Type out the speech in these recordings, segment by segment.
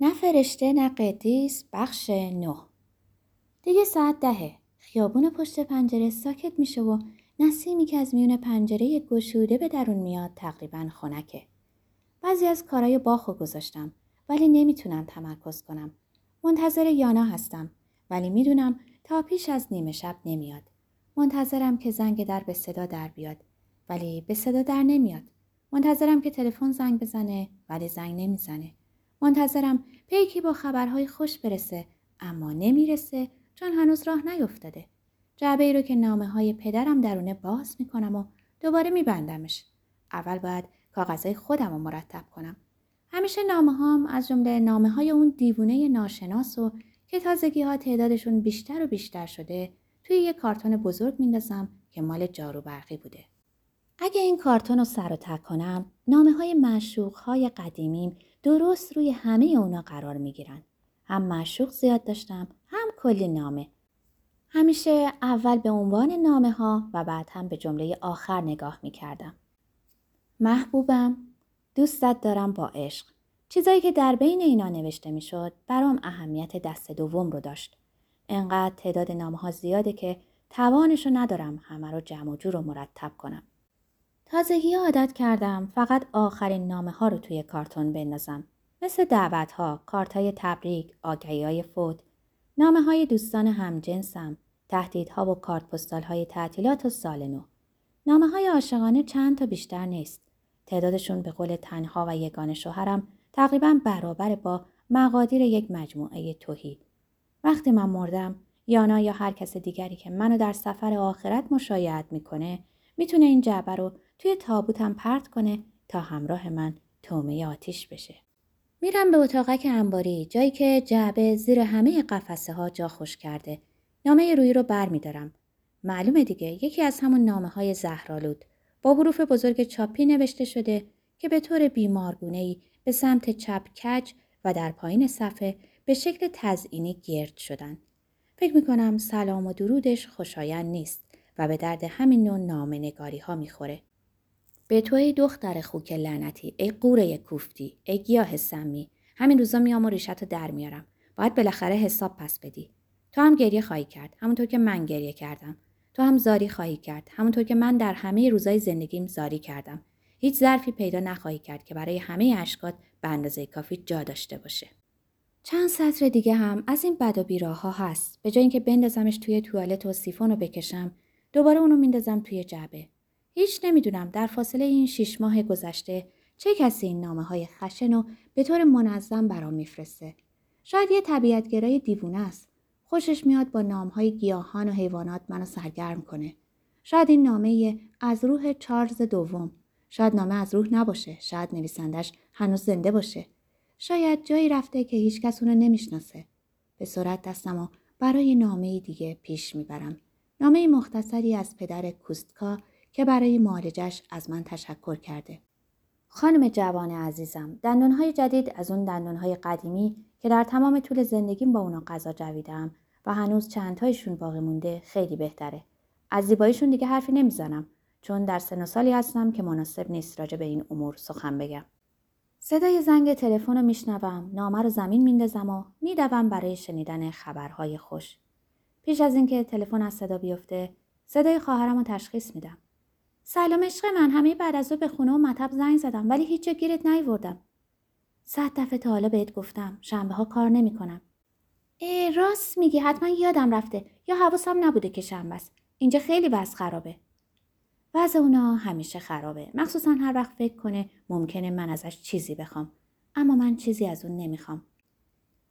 نه فرشته نه قدیس بخش نه. دیگه ساعت دهه. خیابون پشت پنجره ساکت میشه و نسیمی که از میون پنجره گشوده به درون میاد تقریبا خنکه. بعضی از کارای باخو گذاشتم ولی نمی‌تونم تمرکز کنم. منتظر یانا هستم ولی می‌دونم تا پیش از نیمه شب نمیاد. منتظرم که زنگ در به صدا در بیاد ولی به صدا در نمیاد. منتظرم که تلفن زنگ بزنه ولی زنگ نمی‌زنه. منتظرم پیکی با خبرهای خوش برسه اما نمی‌رسه چون هنوز راه نیفتاده. جعبه ای رو که نامه های پدرم درونه باز می‌کنم و دوباره میبندمش. اول باید کاغذهای خودم رو مرتب کنم. همیشه نامه هام از جمله نامه های اون دیوونه ناشناس و که تازگی ها تعدادشون بیشتر و بیشتر شده توی یه کارتون بزرگ میندازم که مال جارو برقی بوده. اگه این کارتون رو سر و تک کنم نامه های مشوق های قدیمیم درست روی همه اونا قرار می گیرن. هم مشوق زیاد داشتم هم کلی نامه. همیشه اول به عنوان نامه ها و بعد هم به جمله آخر نگاه می کردم. محبوبم دوستت دارم با عشق. چیزایی که در بین اینا نوشته می شد برام اهمیت دست دوم رو داشت. انقدر تعداد نامه ها زیاده که توانشو ندارم همه رو جمع و جور و مرتب کنم. تازگی عادت کردم فقط آخرین نامه ها رو توی کارتون بندازم. مثل دعوت ها، کارت های تبریک، آگهی های فوت، نامه های دوستان همجنسم، تهدیدها و کارت پستال های تعطیلات و سال نو. نامه های عاشقانه چند تا بیشتر نیست. تعدادشون به قول تنها و یگان شوهرم تقریبا برابر با مقادیر یک مجموعه توهی. وقتی من مردم یانا یا هر کس دیگری که منو در سفر آخرت مشایعت می‌کنه می‌تونه این جعبه رو توی تابوتم پرت کنه تا همراه من تومه آتیش بشه. میرم به اتاقک انباری جایی که جعبه زیر همه قفسه ها جا خوش کرده. نامه روی رو بر میدارم. معلومه دیگه یکی از همون نامه های زهرالود با حروف بزرگ چاپی نوشته شده که به طور بیمارگونه ای به سمت چپ کج و در پایین صفحه به شکل تزئینی گرد شدن. فکر می‌کنم سلام و درودش خوشایند نیست و به درد همین نوع نامه نگاری ها می‌خوره. به تو ای دختر خوک لعنتی ای قوره کوفتی ای گیاه سمی همین روزا میام و ریشتو در میارم. باید بالاخره حساب پس بدی. تو هم گریه خواهی کرد. همونطور که من گریه کردم. تو هم زاری خواهی کرد. همونطور که من در همه روزای زندگیم زاری کردم. هیچ ظرفی پیدا نخواهی کرد که برای همه اشکات به اندازه کافی جا داشته باشه. چند سطر دیگه هم از این بد و بیراه ها هست. به جای اینکه بندازمش توی توالت و سیفون رو بکشم دوباره اونو میندازم توی جعبه. هیچ نمی‌دونم در فاصله این شیش ماه گذشته چه کسی این نامه های خشن و به طور منظم برام میفرسته. شاید یه طبیعتگرای دیوونه است. خوشش میاد با نام های گیاهان و حیوانات منو سرگرم کنه. شاید این نامه از روح چارلز دوم. شاید نامه از روح نباشه. شاید نویسندش هنوز زنده باشه. شاید جایی رفته که هیچ کس اونو نمی‌شناسه. به سرعت دستم و برای نامه دیگه پیش می‌برم. نامه مختصری از پدر کوستکا که برای معالجش از من تشکر کرده. خانم جوان عزیزم، دندانهای جدید از اون دندانهای قدیمی که در تمام طول زندگیم با اونا غذا جویدم و هنوز چندتایشون باقی مونده خیلی بهتره. از زیباییشون دیگه حرفی نمی‌زنم چون در سن و سالی هستم که مناسب نیست راجع به این امور سخن بگم. صدای زنگ تلفن رو میشنوم، نامه رو زمین میندازم و میدوم برای شنیدن خبرهای خوش. پیش از اینکه تلفن از صدا بیفته، صدای خواهرم رو تشخیص میدم. سلام عشق من همه بعد از او به خونه و مطب زنگ زدم ولی هیچ جا گیرت نیوردم. صد دفعه تا حالا بهت گفتم شنبه ها کار نمی‌کنم. ای راست میگی حتما یادم رفته. یا حواسم نبوده که شنبه است. اینجا خیلی وضع خرابه. وضع اونا همیشه خرابه. مخصوصا هر وقت فکر کنه ممکنه من ازش چیزی بخوام. اما من چیزی از اون نمی‌خوام.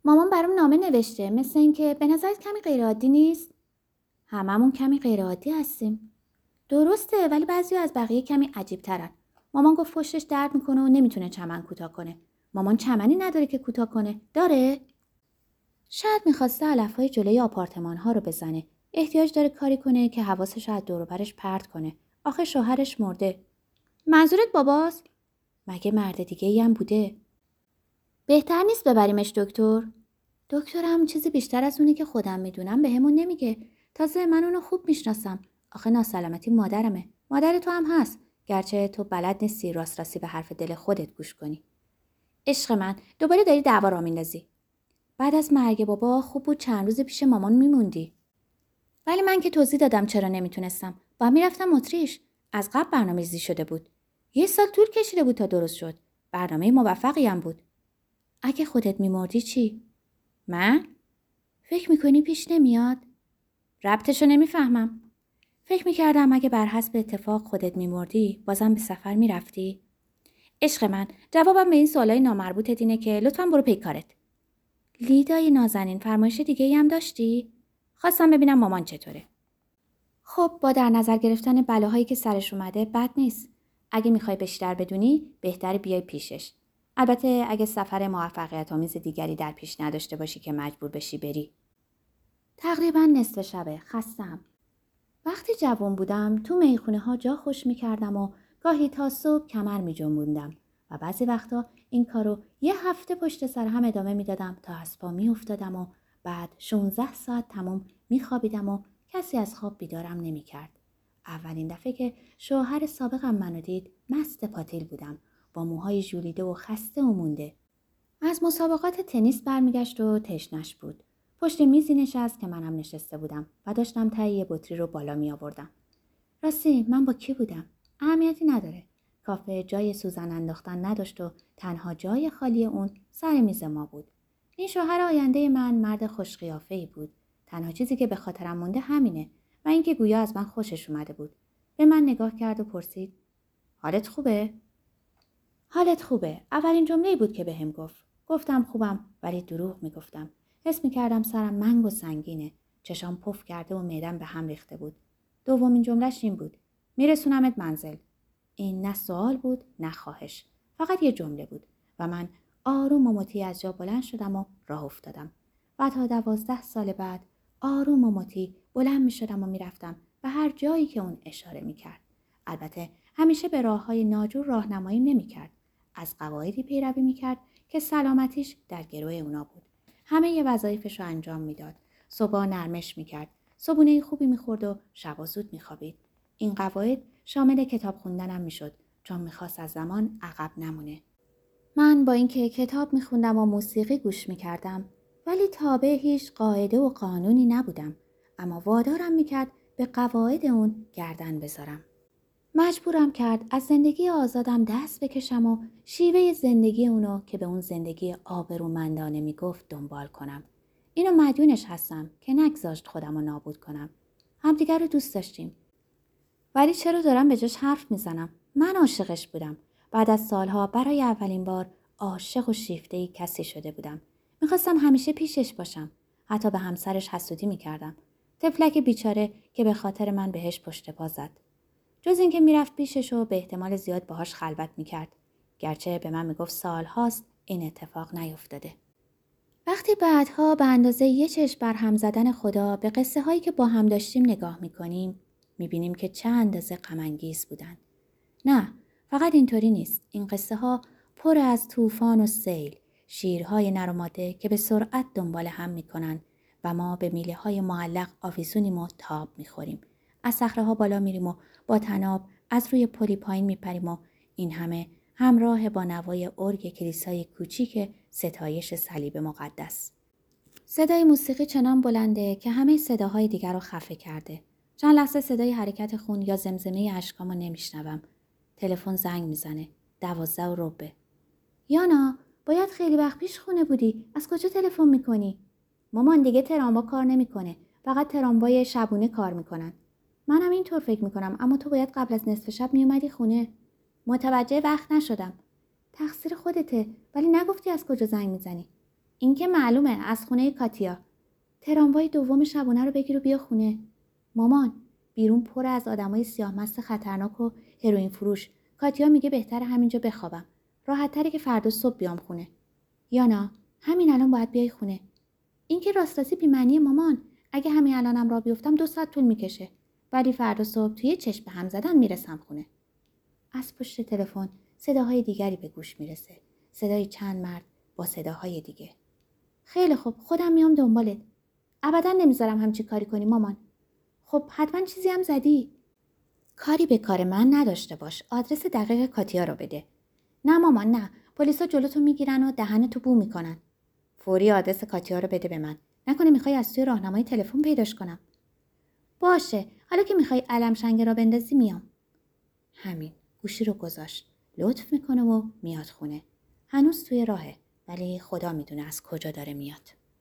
مامان برام نامه نوشته مثل اینکه به نظرت کمی غیرعادی نیست؟ هممون کمی غیرعادی هستیم. درسته ولی بعضی از بقیه کمی عجیب ترن. مامان گفت پشتش درد می‌کنه و نمی‌تونه چمن کوتاه کنه. مامان چمنی نداره که کوتاه کنه. داره؟ شاید می‌خواسته علفهای جلوی آپارتمان ها رو بزنه. احتیاج داره کاری کنه که حواسش از دور برش پرت کنه. آخه شوهرش مرده. منظورت باباست؟ مگه مرد دیگه ای هم بوده؟ بهتر نیست ببریمش دکتر؟ دکترم چیزی بیشتر از اونی که خودم می‌دونم به همون نمیگه. تازه من اونو خوب می‌شناسم. آخه ناسلامتی مادرمه. مادر تو هم هست. گرچه تو بلد نیستی راست راستی به حرف دل خودت گوش کنی. عشق من دوباره داری دعوا را میندازی. بعد از مرگ بابا خوب بود چند روز پیش مامان میموندی. ولی من که توضیح دادم چرا نمی‌تونستم. با می‌رفتم اتریش. از قبل برنامه زی شده بود. یه سال طول کشیده بود تا درست شد. برنامه موفقی هم بود. اگه خودت میمردی چی؟ من؟ فکر می‌کنی پیش نمیاد؟ ربطشو نمی‌فهمم. فکر می‌کردم اگه بر حسب اتفاق خودت میمردی بازم به سفر می‌رفتی. عشق من جوابم به این سوالای نامربوطت اینه که لطفا برو پیکارت لیدای نازنین فرمایش دیگه ای هم داشتی؟ خواستم ببینم مامان چطوره. خب با در نظر گرفتن بلاهایی که سرش اومده بد نیست. اگه می‌خوای بیشتر بدونی بهتر بیای پیشش. البته اگه سفر موفقیت آمیز دیگری در پیش نداشته باشی که مجبور بشی بری. تقریبا نصف شبه خستم وقتی جوان بودم تو می‌خونه ها جا خوش می‌کردم و گاهی تا صبح کمر می جنبوندم و بعضی وقتا این کارو یه هفته پشت سر هم ادامه می‌دادم تا از پا می افتادم و بعد 16 ساعت تموم می خوابیدم و کسی از خواب بیدارم نمی کرد. اولین دفعه که شوهر سابقم منو دید مست پاتیل بودم با موهای ژولیده و خسته و مونده. از مسابقات تنیس برمیگشت و تشنش بود. پشت میزی نشست که منم نشسته بودم و داشتم تایی بطری رو بالا می آوردم. راستی من با کی بودم؟ اهمیتی نداره. کافه جای سوزن انداختن نداشت و تنها جای خالی اون سر میز ما بود. این شوهر آینده من مرد خوشقیافه ای بود. تنها چیزی که به خاطرم مونده همینه و اینکه گویا از من خوشش اومده بود. به من نگاه کرد و پرسید: حالت خوبه؟ حالت خوبه. اولین جمله بود که بهم به گفت. گفتم خوبم ولی دروغ می‌گفتم. حس می‌کردم سرم منگ و سنگینه. چشام پف کرده و معدم به هم ریخته بود. دومین جملهش این بود. میرسونمت منزل. این نه سوال بود نه خواهش. فقط یه جمله بود و من آروم و مطیع از جا بلند شدم و راه افتادم. و تا دوازده سال بعد آروم و مطیع بلند می شدم و می رفتم به هر جایی که اون اشاره می کرد. البته همیشه به راه های ناجور راهنمایی نمی کرد. از قواعدی پیروی می کرد که سلامتیش در گروه اونا بود. همه وظایفش رو انجام می‌داد. صبح نرمش می کرد. صبونه خوبی می‌خورد و شبا زود میخوابید. این قواعد شامل کتاب خوندنم می‌شد چون می‌خواست از زمان عقب نمونه. من با اینکه کتاب میخوندم و موسیقی گوش می‌کردم ولی تابع هیچ قاعده و قانونی نبودم اما وادارم می‌کرد به قواعد اون گردن بذارم. مجبورم کرد از زندگی آزادم دست بکشم و شیوه زندگی اونو که به اون زندگی آبرومندانه می‌گفت دنبال کنم. اینو مدیونش هستم که نگذاشت خودم رو نابود کنم. همدیگر رو دوست داشتیم. ولی چرا دارم به جاش حرف می‌زنم؟ من عاشقش بودم. بعد از سالها برای اولین بار عاشق و شیفته کسی شده بودم. می‌خواستم همیشه پیشش باشم. حتی به همسرش حسودی می‌کردم. تفلک بیچاره که به خاطر من بهش پشت پا زد. جز اینکه می‌رفت پیشش و به احتمال زیاد باهاش خلوت می‌کرد. گرچه به من می‌گفت سالهاست این اتفاق نیفتاده. وقتی بعدها به اندازه یه چشم بر هم زدن خدا به قصه هایی که با هم داشتیم نگاه می‌کنیم می‌بینیم که چه اندازه غمانگیز بودن. نه فقط اینطوری نیست. این قصه ها پر از طوفان و سیل، شیرهای نرماده که به سرعت دنبال هم می‌کنن و ما به میله های معلق آویزونیم و تاب می‌خوریم. از صخره ها بالا میریم و با تناب از روی پلی پایین میپریم و این همه همراه با نوای ارگ کلیسای کوچیک ستایش صلیب مقدس. صدای موسیقی چنان بلنده که همه صداهای دیگر رو خفه کرده. چند لحظه صدای حرکت خون یا زمزمه اشکامو نمیشنوم. تلفن زنگ می‌زنه. دوازده و ربه. یانا باید خیلی وقت پیش خونه بودی. از کجا تلفن می‌کنی؟ مامان دیگه ترامبا کار نمی‌کنه. فقط ترامبای شبونه کار می‌کنن. منم اینطور فکر می‌کنم اما تو باید قبل از نصف شب میومدی خونه. متوجه وقت نشدم. تقصیر خودته ولی نگفتی از کجا زنگ می‌زنی. این که معلومه از خونه کاتیا. تراموای دوم شبونه رو بگیر و بیا خونه. مامان بیرون پر از آدمای سیاه مست خطرناک و هروئین فروش. کاتیا میگه بهتر همینجا بخوابم. راحت تره که فردا صبح بیام خونه. یانا همین الان باید بیای خونه. این که راستاسی بیمعنی مامان. اگه همین الانم را بیفتم دو ساعت طول می‌کشه. ولی فردا صبح توی چشم به هم زدن می‌رسم خونه. از پشت تلفن صداهای دیگری به گوش می‌رسه. صدای چند مرد با صداهای دیگه. خیلی خوب خودم میام دنبالت. ابدا نمی‌ذارم همچی کاری کنی مامان. خب حتما چیزی هم زدی. کاری به کار من نداشته باش. آدرس دقیق کاتیا رو بده. نه مامان نه. پلیسا جلوتو می‌گیرن و دهنتو بو می‌کنن فوری آدرس کاتیا رو بده به من نکنه می‌خوای از توی راهنمای تلفن پیداش کنم باشه. حالا که می‌خوای علم شنگه را بندازی میام. همین. گوشی رو گذاشت. لطف می‌کنه و میاد خونه. هنوز توی راهه ولی خدا می‌دونه از کجا داره میاد.